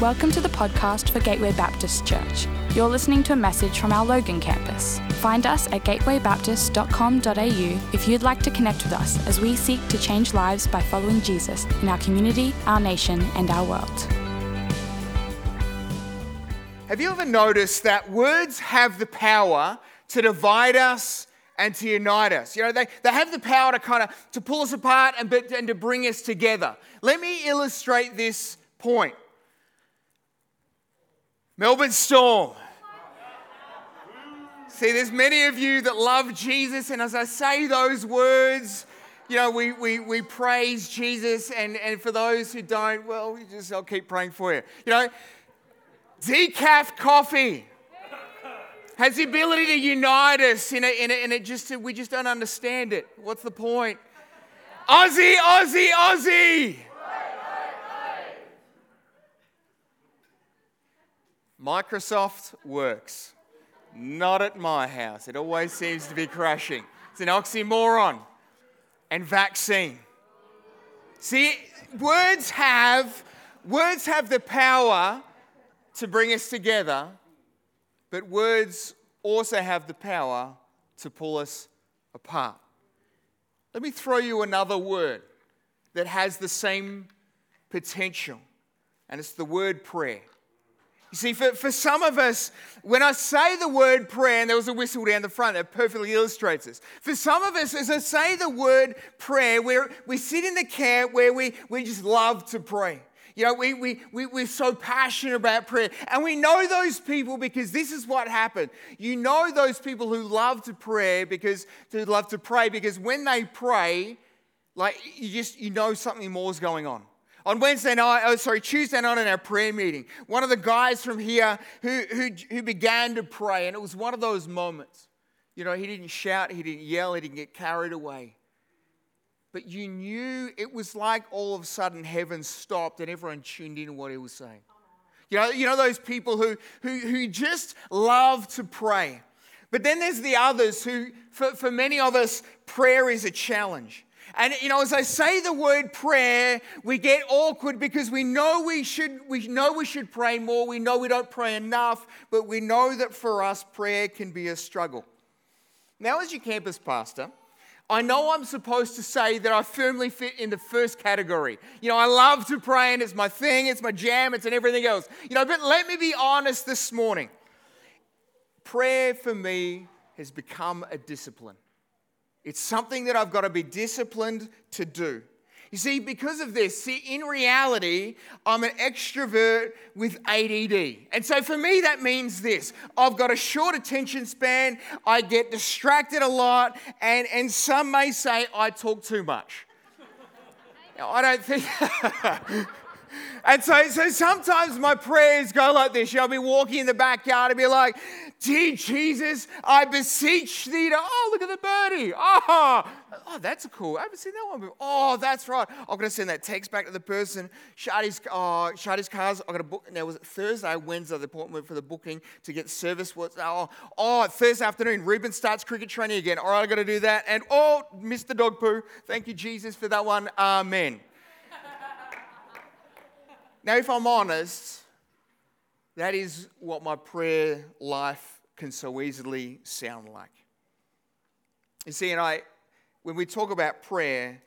Welcome to the podcast for Gateway Baptist Church. You're listening to a message from our Logan campus. Find us at gatewaybaptist.com.au if you'd like to connect with us as we seek to change lives by following Jesus in our community, our nation, and our world. Have you ever noticed that words have the power to divide us and to unite us? You know, they, they have the power to kind of to pull us apart and, and to bring us together. Let me illustrate this point. Melbourne Storm. See, there's many of you that love Jesus, and as I say those words, you know, we, we, we praise Jesus, and, and for those who don't, well, we just, I'll keep praying for you. You know, decaf coffee has the ability to unite us in it, in it, and it just, we just don't understand it. What's the point? Aussie, Aussie, Aussie! Microsoft works. Not at my house. It always seems to be crashing. It's an oxymoron. And vaccine. See, words have words have the power to bring us together, but words also have the power to pull us apart. Let me throw you another word that has the same potential, and it's the word prayer. You see, for, for some of us, when I say the word prayer, and there was a whistle down the front that perfectly illustrates this. For some of us, as I say the word prayer, we're, we sit in the camp where we, we just love to pray. You know, we, we, we, we're so passionate about prayer. And we know those people because this is what happened. You know those people who love to pray because who love to pray because when they pray, like you just you know something more is going on. On Wednesday night, oh, sorry, Tuesday night in our prayer meeting, one of the guys from here who, who, who began to pray, and it was one of those moments. You know, he didn't shout, he didn't yell, he didn't get carried away. But you knew it was like all of a sudden heaven stopped and everyone tuned in to what he was saying. You know, you know those people who, who, who just love to pray. But then there's the others who, for, for many of us, prayer is a challenge. And you know, as I say the word prayer, we get awkward because we know we should we know we should pray more. We know we don't pray enough, but we know that for us prayer can be a struggle. Now, as your campus pastor, I know I'm supposed to say that I firmly fit in the first category. You know, I love to pray and it's my thing, it's my jam, it's and everything else. You know, but let me be honest this morning. Prayer for me has become a discipline. It's something that I've got to be disciplined to do. You see, because of this, see, in reality, I'm an extrovert with ADD. And so for me, that means this I've got a short attention span, I get distracted a lot, and, and some may say I talk too much. I don't think. and so, so sometimes my prayers go like this. I'll be walking in the backyard and be like, Dear Jesus, I beseech thee to, oh, look at the birdie. Oh, oh, that's cool. I haven't seen that one before. Oh, that's right. I'm going to send that text back to the person. His, oh, shut his cars. I got to book. Now, was it Thursday, Wednesday, the appointment for the booking to get service? What's, oh, oh, Thursday afternoon, Ruben starts cricket training again. All right, I got to do that. And, oh, Mr. Dog Poo. Thank you, Jesus, for that one. Amen. Now, if I'm honest, that is what my prayer life can so easily sound like. You see, and I, when we talk about prayer,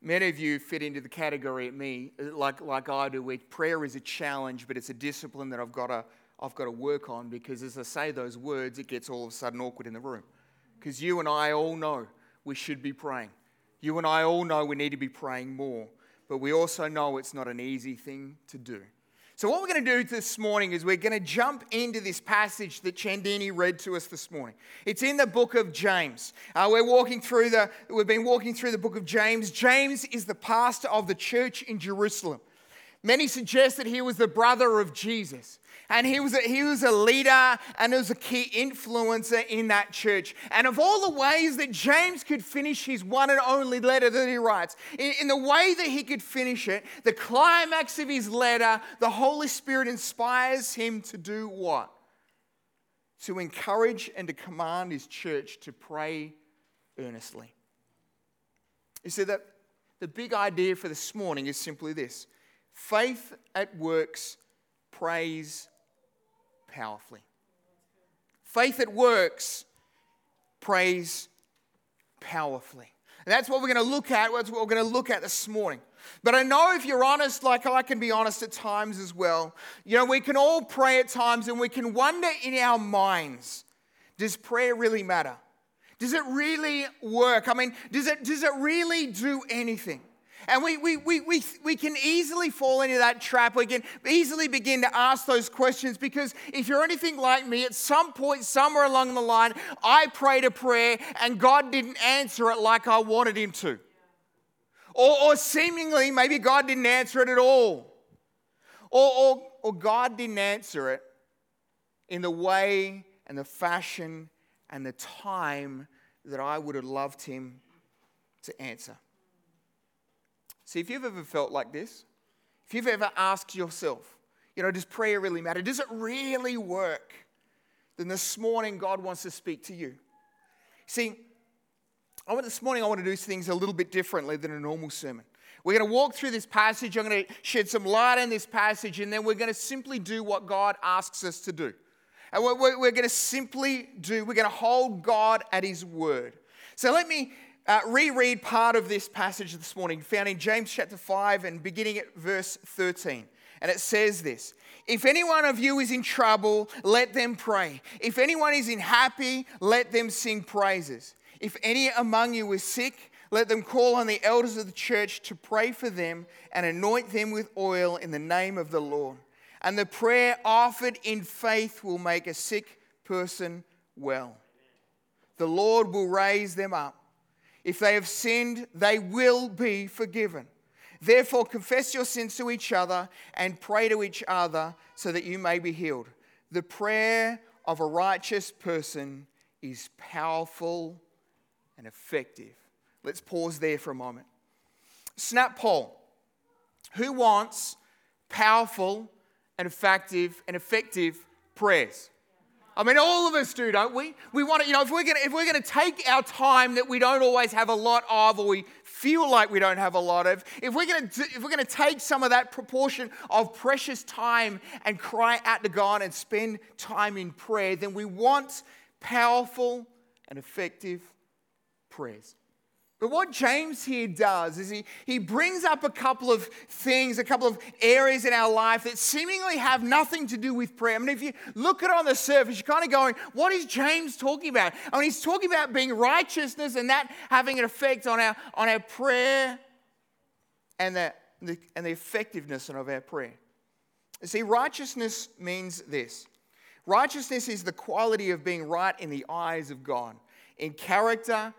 many of you fit into the category at me, like, like I do, where prayer is a challenge, but it's a discipline that I've got to, I've got to work on because as I say those words, it gets all of a sudden awkward in the room. Because you and I all know we should be praying. You and I all know we need to be praying more, but we also know it's not an easy thing to do. So, what we're going to do this morning is we're going to jump into this passage that Chandini read to us this morning. It's in the book of James. Uh, we're walking through the, we've been walking through the book of James. James is the pastor of the church in Jerusalem. Many suggest that he was the brother of Jesus. And he was, a, he was a leader and was a key influencer in that church. And of all the ways that James could finish his one and only letter that he writes, in, in the way that he could finish it, the climax of his letter, the Holy Spirit inspires him to do what? To encourage and to command his church to pray earnestly. You see, that the big idea for this morning is simply this faith at works prays powerfully. Faith at works prays powerfully. And that's what we're going to look at. That's what we're going to look at this morning. But I know if you're honest, like I can be honest at times as well, you know, we can all pray at times and we can wonder in our minds does prayer really matter? Does it really work? I mean, does it, does it really do anything? And we, we, we, we, we can easily fall into that trap. We can easily begin to ask those questions because if you're anything like me, at some point, somewhere along the line, I prayed a prayer and God didn't answer it like I wanted Him to. Or, or seemingly, maybe God didn't answer it at all. Or, or, or God didn't answer it in the way and the fashion and the time that I would have loved Him to answer. See, if you've ever felt like this, if you've ever asked yourself, you know, does prayer really matter? Does it really work? Then this morning, God wants to speak to you. See, I want, this morning I want to do things a little bit differently than a normal sermon. We're going to walk through this passage. I'm going to shed some light on this passage, and then we're going to simply do what God asks us to do. And we're, we're going to simply do, we're going to hold God at His word. So let me uh, reread part of this passage this morning, found in James chapter 5 and beginning at verse 13. And it says this If any one of you is in trouble, let them pray. If anyone is in happy, let them sing praises. If any among you is sick, let them call on the elders of the church to pray for them and anoint them with oil in the name of the Lord. And the prayer offered in faith will make a sick person well. The Lord will raise them up. If they have sinned, they will be forgiven. Therefore, confess your sins to each other and pray to each other so that you may be healed. The prayer of a righteous person is powerful and effective. Let's pause there for a moment. Snap poll. Who wants powerful and effective and effective prayers? I mean, all of us do, don't we? We want to, you know, if we're going to, if we're going to take our time that we don't always have a lot of, or we feel like we don't have a lot of, if we're going to, if we're going to take some of that proportion of precious time and cry out to God and spend time in prayer, then we want powerful and effective prayers. But what James here does is he, he brings up a couple of things, a couple of areas in our life that seemingly have nothing to do with prayer. I mean, if you look at it on the surface, you're kind of going, what is James talking about? I mean, he's talking about being righteousness and that having an effect on our, on our prayer and the, and the effectiveness of our prayer. You see, righteousness means this righteousness is the quality of being right in the eyes of God, in character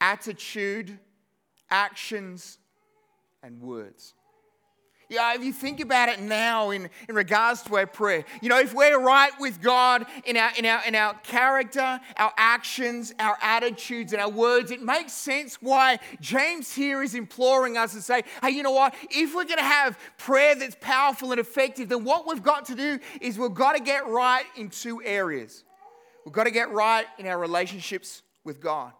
attitude, actions, and words. Yeah, if you think about it now in, in regards to our prayer, you know, if we're right with God in our, in, our, in our character, our actions, our attitudes, and our words, it makes sense why James here is imploring us to say, hey, you know what? If we're going to have prayer that's powerful and effective, then what we've got to do is we've got to get right in two areas. We've got to get right in our relationships with God.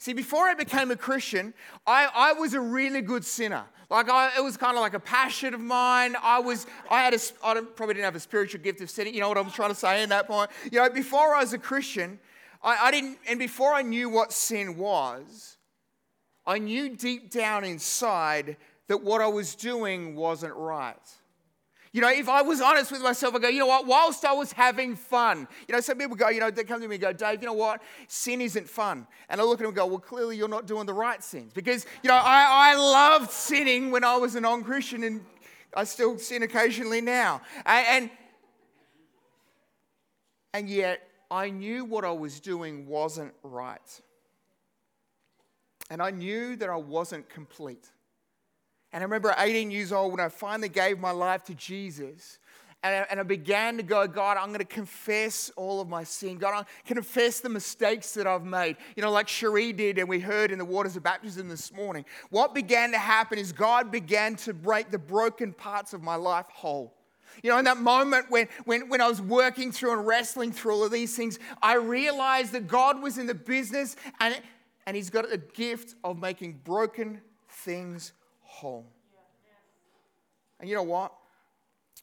See, before I became a Christian, I, I was a really good sinner. Like I, it was kind of like a passion of mine. I was, I had a, I probably didn't have a spiritual gift of sinning. You know what I'm trying to say in that point? You know, before I was a Christian, I, I didn't, and before I knew what sin was, I knew deep down inside that what I was doing wasn't right. You know, if I was honest with myself, I go, you know what, whilst I was having fun, you know, some people go, you know, they come to me and go, Dave, you know what, sin isn't fun. And I look at them and go, well, clearly you're not doing the right sins. Because, you know, I, I loved sinning when I was a non Christian and I still sin occasionally now. And, and, and yet I knew what I was doing wasn't right. And I knew that I wasn't complete. And I remember 18 years old when I finally gave my life to Jesus. And I, and I, began to go, God, I'm going to confess all of my sin. God, I'm confess the mistakes that I've made. You know, like Cherie did, and we heard in the waters of baptism this morning. What began to happen is God began to break the broken parts of my life whole. You know, in that moment when, when, when I was working through and wrestling through all of these things, I realized that God was in the business and, and He's got a gift of making broken things whole. And you know what?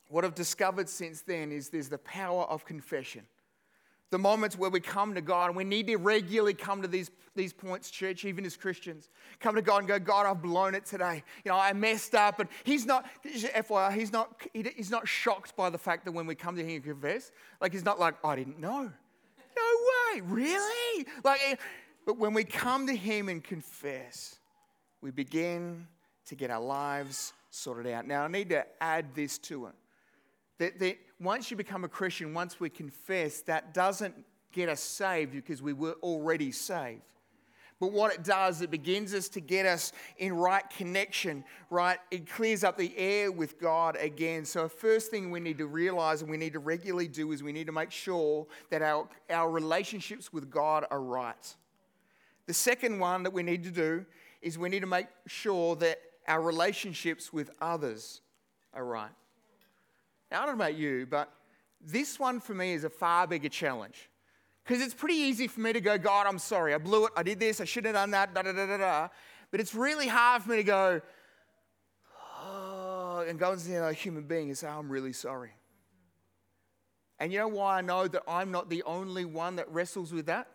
what I've discovered since then is there's the power of confession. The moments where we come to God, and we need to regularly come to these, these points, church, even as Christians. Come to God and go, God, I've blown it today. You know, I messed up. And He's not, FYI, He's not, he's not shocked by the fact that when we come to Him and confess, like, He's not like, I didn't know. No way, really? Like, eh, but when we come to Him and confess, we begin to get our lives sorted out. Now, I need to add this to it that, that once you become a Christian, once we confess, that doesn't get us saved because we were already saved. But what it does, it begins us to get us in right connection, right? It clears up the air with God again. So, the first thing we need to realize and we need to regularly do is we need to make sure that our, our relationships with God are right. The second one that we need to do is we need to make sure that our relationships with others are right. Now, I don't know about you, but this one for me is a far bigger challenge. Because it's pretty easy for me to go, God, I'm sorry, I blew it, I did this, I shouldn't have done that, da da da da da. But it's really hard for me to go, oh, and go and see a human being and say, I'm really sorry. And you know why I know that I'm not the only one that wrestles with that?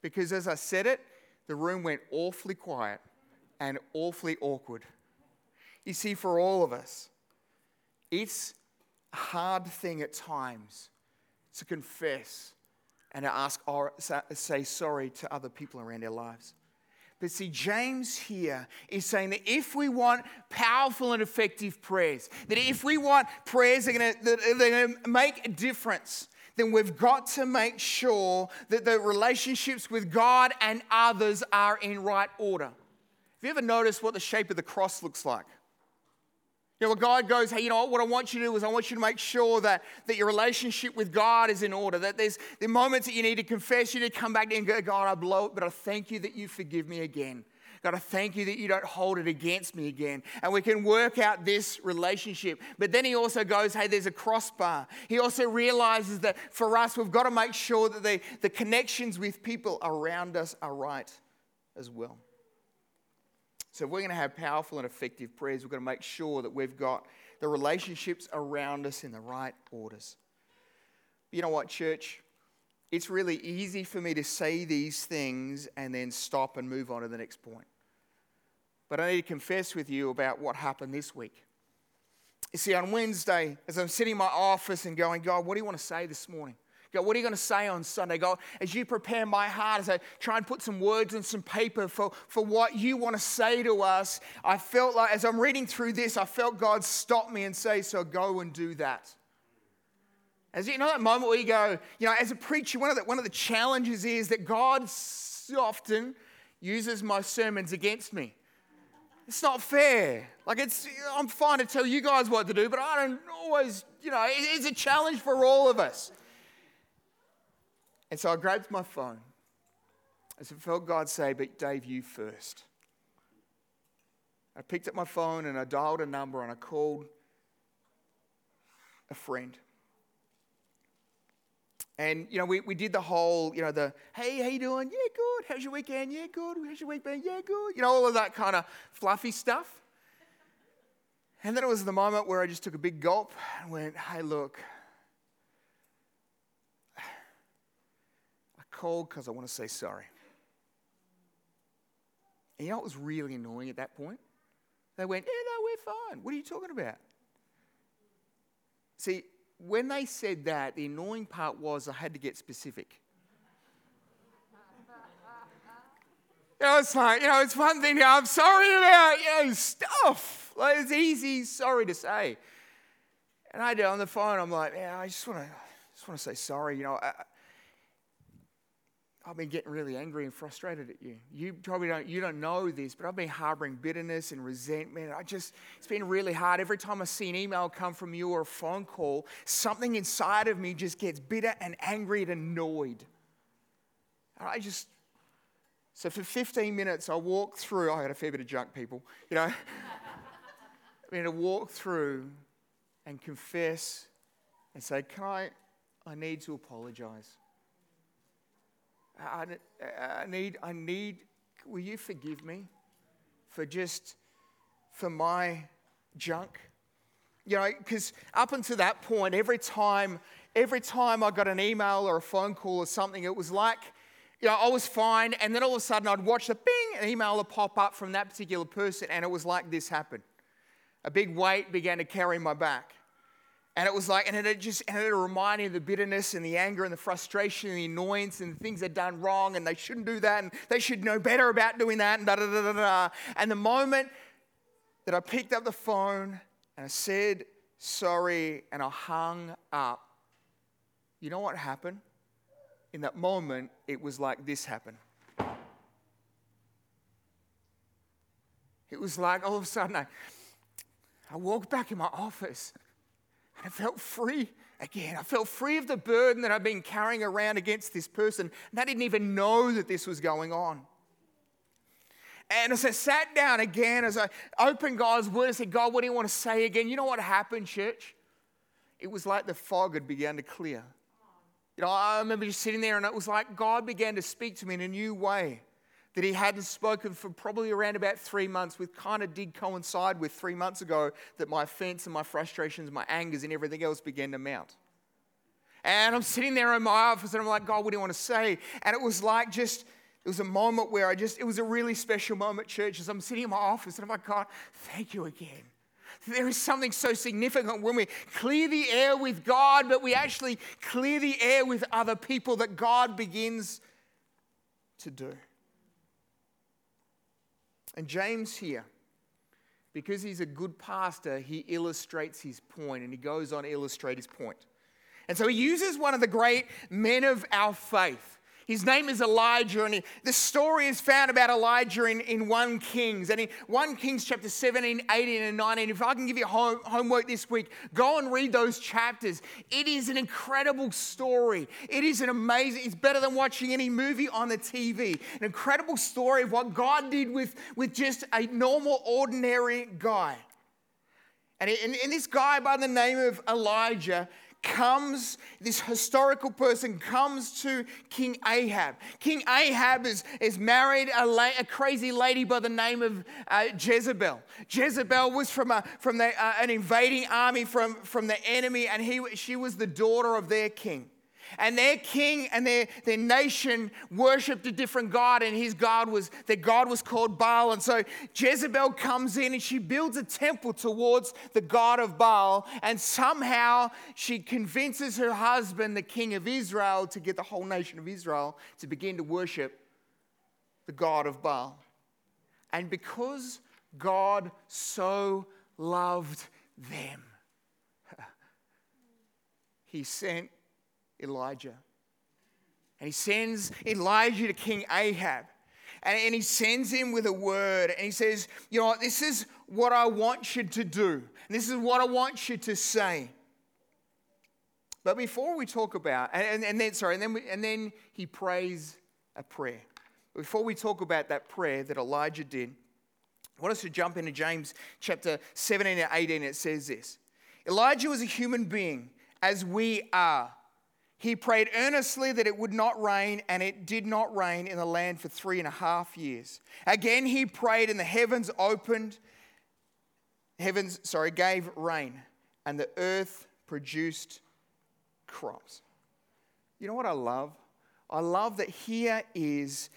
Because as I said it, the room went awfully quiet and awfully awkward. You see, for all of us, it's a hard thing at times to confess and to ask or say sorry to other people around our lives. But see, James here is saying that if we want powerful and effective prayers, that if we want prayers that are going to make a difference, then we've got to make sure that the relationships with God and others are in right order. Have you ever noticed what the shape of the cross looks like? You know, God goes, hey, you know what, what I want you to do is I want you to make sure that, that your relationship with God is in order, that there's the moments that you need to confess, you need to come back and go, God, I blow it, but I thank you that you forgive me again. God, I thank you that you don't hold it against me again. And we can work out this relationship. But then he also goes, hey, there's a crossbar. He also realizes that for us, we've got to make sure that the, the connections with people around us are right as well. So, if we're going to have powerful and effective prayers, we've got to make sure that we've got the relationships around us in the right orders. You know what, church? It's really easy for me to say these things and then stop and move on to the next point. But I need to confess with you about what happened this week. You see, on Wednesday, as I'm sitting in my office and going, God, what do you want to say this morning? God, what are you going to say on Sunday? God, as you prepare my heart, as I try and put some words and some paper for, for what you want to say to us, I felt like as I'm reading through this, I felt God stop me and say, So go and do that. As you know, that moment where you go, you know, as a preacher, one of the, one of the challenges is that God often uses my sermons against me. It's not fair. Like, it's, I'm fine to tell you guys what to do, but I don't always, you know, it's a challenge for all of us. And so I grabbed my phone. I felt God say, but Dave, you first. I picked up my phone and I dialed a number and I called a friend. And, you know, we, we did the whole, you know, the, hey, how you doing? Yeah, good. How's your weekend? Yeah, good. How's your week been? Yeah, good. You know, all of that kind of fluffy stuff. And then it was the moment where I just took a big gulp and went, hey, look, called because I want to say sorry. And you know what was really annoying at that point? They went, Yeah, no, we're fine. What are you talking about? See, when they said that, the annoying part was I had to get specific. You know, it's like, you know, it's one thing I'm sorry about, you know, stuff. Like, it's easy, sorry to say. And I did on the phone, I'm like, yeah, I just want to, just want to say sorry. You know, I, I've been getting really angry and frustrated at you. You probably don't, you don't know this, but I've been harboring bitterness and resentment. I just, it's been really hard. Every time I see an email come from you or a phone call, something inside of me just gets bitter and angry and annoyed. And I just, so for 15 minutes, I walk through, I had a fair bit of junk, people, you know. I mean, to walk through and confess and say, Can I, I need to apologize. I, I need, I need, will you forgive me for just, for my junk? you know, because up until that point, every time, every time I got an email or a phone call or something, it was like, you know, I was fine, and then all of a sudden I'd watch the bing, an email would pop up from that particular person, and it was like this happened. A big weight began to carry my back. And it was like, and it just and it reminded me of the bitterness and the anger and the frustration and the annoyance and the things they'd done wrong and they shouldn't do that and they should know better about doing that and da da da da da. And the moment that I picked up the phone and I said sorry and I hung up, you know what happened? In that moment, it was like this happened. It was like all of a sudden I, I walked back in my office and I felt free again. I felt free of the burden that I've been carrying around against this person. And I didn't even know that this was going on. And as I sat down again, as I opened God's word and said, God, what do you want to say again? You know what happened, church? It was like the fog had begun to clear. You know, I remember just sitting there and it was like God began to speak to me in a new way that he hadn't spoken for probably around about three months, which kind of did coincide with three months ago that my offense and my frustrations, my angers, and everything else began to mount. And I'm sitting there in my office and I'm like, God, what do you want to say? And it was like just, it was a moment where I just, it was a really special moment, church, as I'm sitting in my office and I'm like, God, thank you again. There is something so significant when we clear the air with God, but we actually clear the air with other people that God begins to do. And James here, because he's a good pastor, he illustrates his point and he goes on to illustrate his point. And so he uses one of the great men of our faith his name is Elijah, and he, the story is found about Elijah in, in 1 Kings. And in 1 Kings chapter 17, 18, and 19, if I can give you home, homework this week, go and read those chapters. It is an incredible story. It is an amazing, it's better than watching any movie on the TV. An incredible story of what God did with, with just a normal, ordinary guy. And, and, and this guy by the name of Elijah comes, this historical person comes to King Ahab. King Ahab is, is married a, la- a crazy lady by the name of uh, Jezebel. Jezebel was from, a, from the, uh, an invading army from, from the enemy, and he, she was the daughter of their king. And their king and their, their nation worshipped a different God, and his God was, their God was called Baal. And so Jezebel comes in and she builds a temple towards the God of Baal, and somehow she convinces her husband, the king of Israel, to get the whole nation of Israel to begin to worship the God of Baal. And because God so loved them, he sent Elijah. And he sends Elijah to King Ahab. And, he sends him with a word. And he says, You know what? This is what I want you to do. And this is what I want you to say. But before we talk about, and, and, and then, sorry, and then, we, and then he prays a prayer. Before we talk about that prayer that Elijah did, I want us to jump into James chapter 17 and 18. It says this Elijah was a human being, as we are. He prayed earnestly that it would not rain, and it did not rain in the land for three and a half years. Again, he prayed, and the heavens opened, heavens, sorry, gave rain, and the earth produced crops. You know what I love? I love that here is,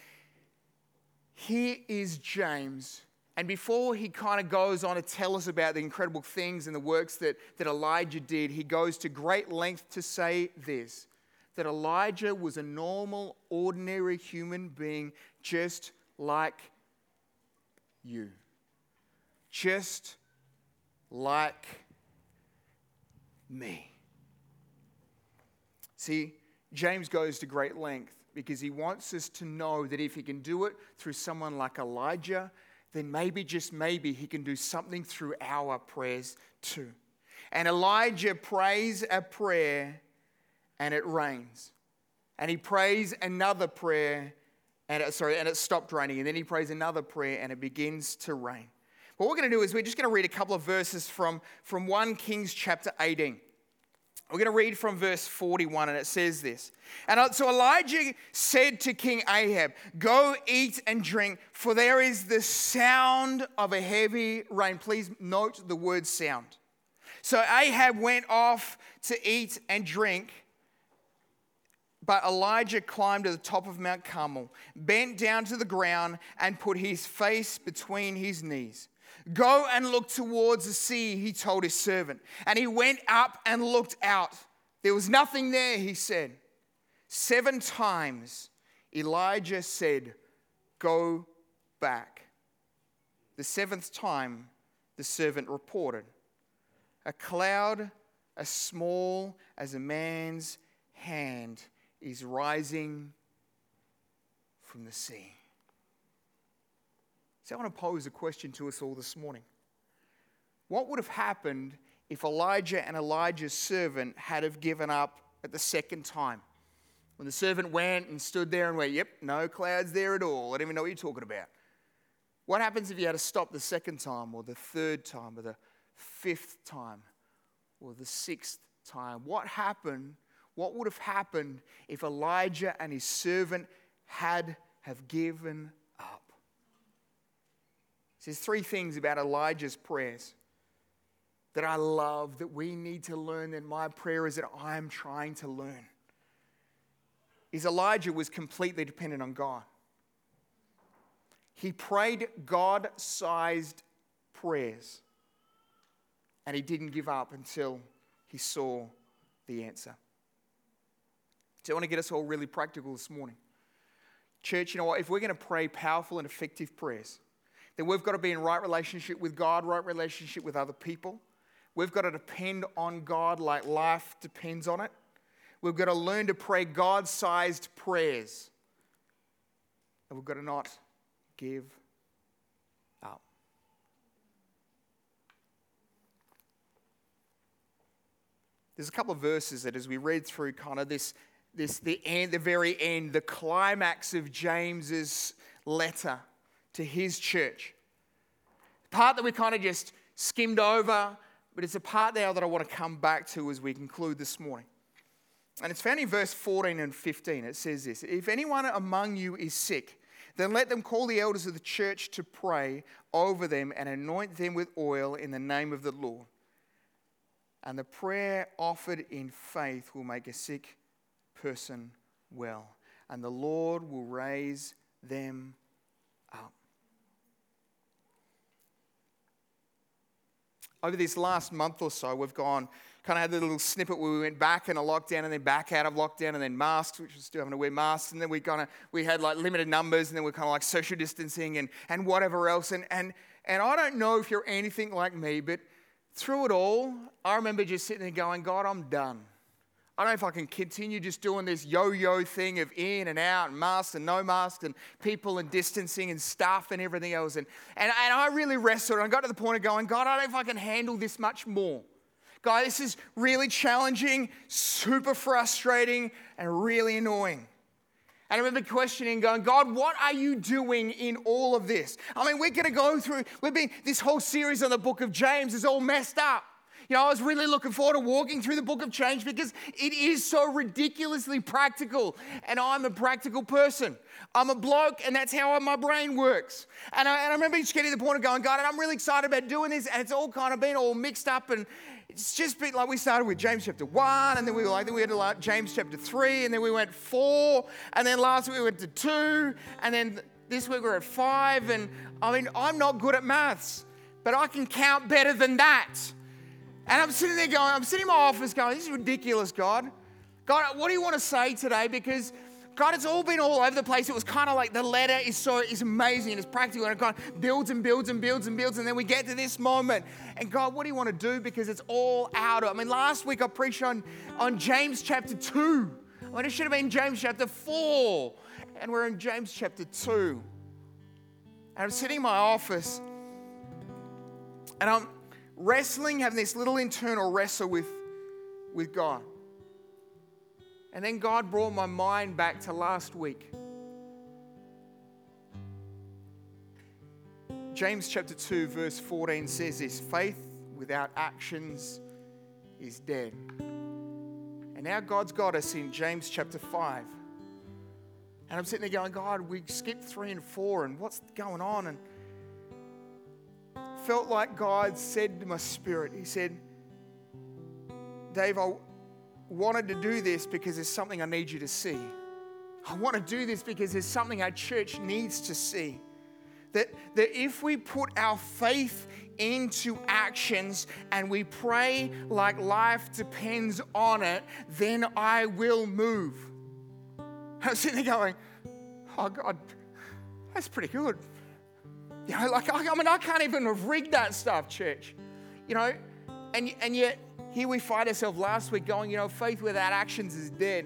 here is James and before he kind of goes on to tell us about the incredible things and the works that, that Elijah did, he goes to great length to say this that Elijah was a normal, ordinary human being just like you. Just like me. See, James goes to great length because he wants us to know that if he can do it through someone like Elijah, then maybe, just maybe, he can do something through our prayers too. And Elijah prays a prayer and it rains. And he prays another prayer, and it, sorry, and it stopped raining. And then he prays another prayer, and it begins to rain. What we're going to do is we're just going to read a couple of verses from, from 1 Kings chapter 18. We're going to read from verse 41, and it says this. And so Elijah said to King Ahab, Go eat and drink, for there is the sound of a heavy rain. Please note the word sound. So Ahab went off to eat and drink. But Elijah climbed to the top of Mount Carmel, bent down to the ground, and put his face between his knees. Go and look towards the sea, he told his servant. And he went up and looked out. There was nothing there, he said. Seven times Elijah said, Go back. The seventh time, the servant reported, A cloud as small as a man's hand is rising from the sea. So I want to pose a question to us all this morning. What would have happened if Elijah and Elijah's servant had have given up at the second time? When the servant went and stood there and went, Yep, no clouds there at all. I don't even know what you're talking about. What happens if you had to stop the second time, or the third time, or the fifth time, or the sixth time? What happened what would have happened if Elijah and his servant had have given up. There's three things about Elijah's prayers that I love that we need to learn, and my prayer is that I'm trying to learn. Is Elijah was completely dependent on God. He prayed God sized prayers, and he didn't give up until he saw the answer. So I want to get us all really practical this morning. Church, you know what? If we're going to pray powerful and effective prayers, then we've got to be in right relationship with God, right relationship with other people. We've got to depend on God like life depends on it. We've got to learn to pray God sized prayers. And we've got to not give up. There's a couple of verses that, as we read through kind of this this the end, the very end, the climax of James's letter to his church. Part that we kind of just skimmed over, but it's a part there that I want to come back to as we conclude this morning. And it's found in verse 14 and 15. It says this If anyone among you is sick, then let them call the elders of the church to pray over them and anoint them with oil in the name of the Lord. And the prayer offered in faith will make a sick person well, and the Lord will raise them up. Over this last month or so, we've gone kind of had a little snippet where we went back in a lockdown and then back out of lockdown and then masks, which we're still having to wear masks, and then we kind of we had like limited numbers and then we're kind of like social distancing and, and whatever else. And and and I don't know if you're anything like me, but through it all, I remember just sitting there going, God, I'm done. I don't know if I can continue just doing this yo yo thing of in and out and masks and no masks and people and distancing and stuff and everything else. And, and, and I really wrestled and I got to the point of going, God, I don't know if I can handle this much more. God, this is really challenging, super frustrating, and really annoying. And I remember questioning, going, God, what are you doing in all of this? I mean, we're going to go through, we've been, this whole series on the book of James is all messed up. You know, I was really looking forward to walking through the book of James because it is so ridiculously practical. And I'm a practical person. I'm a bloke, and that's how my brain works. And I, and I remember just getting to the point of going, God, and I'm really excited about doing this. And it's all kind of been all mixed up. And it's just been like we started with James chapter 1, and then we were like, then we had like James chapter 3, and then we went 4, and then last week we went to 2, and then this week we're at 5. And I mean, I'm not good at maths, but I can count better than that. And I'm sitting there going, I'm sitting in my office going, this is ridiculous, God. God, what do you want to say today? Because God, it's all been all over the place. It was kind of like the letter is so is amazing and it's practical and of builds and builds and builds and builds. And then we get to this moment. And God, what do you want to do? Because it's all out of. I mean, last week I preached on, on James chapter 2. I mean, it should have been James chapter 4. And we're in James chapter 2. And I'm sitting in my office and I'm wrestling, having this little internal wrestle with, with God. And then God brought my mind back to last week. James chapter 2, verse 14 says this faith without actions is dead. And now God's got us in James chapter 5. And I'm sitting there going, God, we skipped 3 and 4, and what's going on? And felt like God said to my spirit, He said, Dave, I wanted to do this because there's something I need you to see. I want to do this because there's something our church needs to see. That, that if we put our faith into actions and we pray like life depends on it, then I will move. I was sitting there going, oh God, that's pretty good. You know, like, I mean, I can't even have rigged that stuff, church. You know, and, and yet here we find ourselves last week going, you know, faith without actions is dead.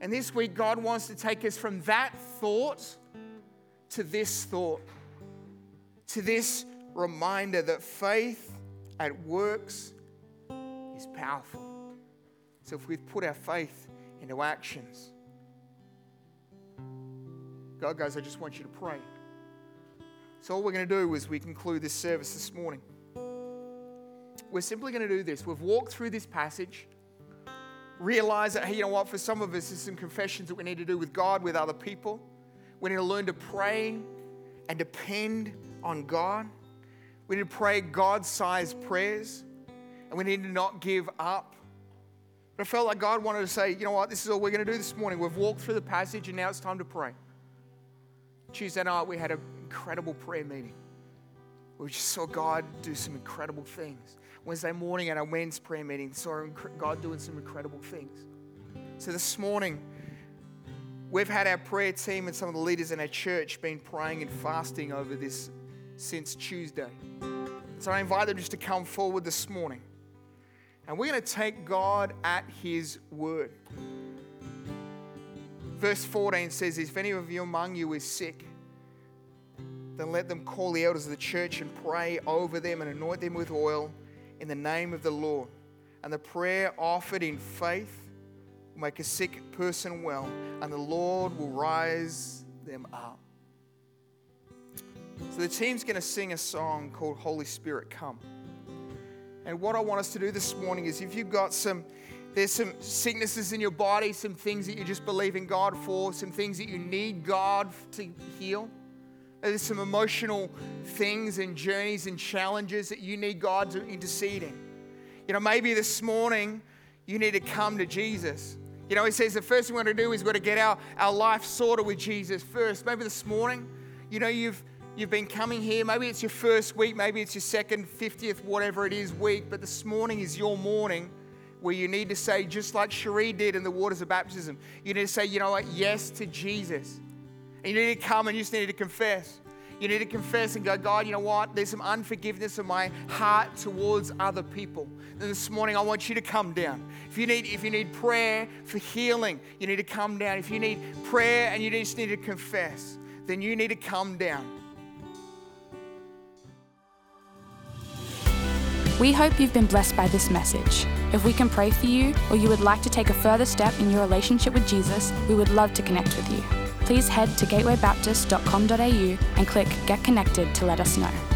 And this week, God wants to take us from that thought to this thought, to this reminder that faith at works is powerful. So if we put our faith into actions, God goes, I just want you to pray. So all we're going to do is we conclude this service this morning we're simply going to do this. We've walked through this passage, realize that, hey, you know what, for some of us, there's some confessions that we need to do with God, with other people. We need to learn to pray and depend on God. We need to pray God sized prayers, and we need to not give up. But I felt like God wanted to say, you know what, this is all we're going to do this morning. We've walked through the passage, and now it's time to pray. Tuesday night, we had an incredible prayer meeting. We just saw God do some incredible things. Wednesday morning at our men's prayer meeting, saw God doing some incredible things. So this morning, we've had our prayer team and some of the leaders in our church been praying and fasting over this since Tuesday. So I invite them just to come forward this morning. And we're going to take God at His word. Verse 14 says, If any of you among you is sick, then let them call the elders of the church and pray over them and anoint them with oil in the name of the Lord. And the prayer offered in faith will make a sick person well, and the Lord will rise them up. So the team's going to sing a song called Holy Spirit Come. And what I want us to do this morning is if you've got some there's some sicknesses in your body, some things that you just believe in God for, some things that you need God to heal. There's some emotional things and journeys and challenges that you need God to intercede in. You know, maybe this morning you need to come to Jesus. You know, he says the first thing we want to do is we've got to get our, our life sorted with Jesus first. Maybe this morning, you know, you've you've been coming here. Maybe it's your first week, maybe it's your second, 50th, whatever it is, week, but this morning is your morning where you need to say, just like Cherie did in the waters of baptism, you need to say, you know what, yes to Jesus. And you need to come and you just need to confess. You need to confess and go, God, you know what? There's some unforgiveness in my heart towards other people. And this morning, I want you to come down. If you need, if you need prayer for healing, you need to come down. If you need prayer and you just need to confess, then you need to come down. We hope you've been blessed by this message. If we can pray for you or you would like to take a further step in your relationship with Jesus, we would love to connect with you please head to gatewaybaptist.com.au and click Get Connected to let us know.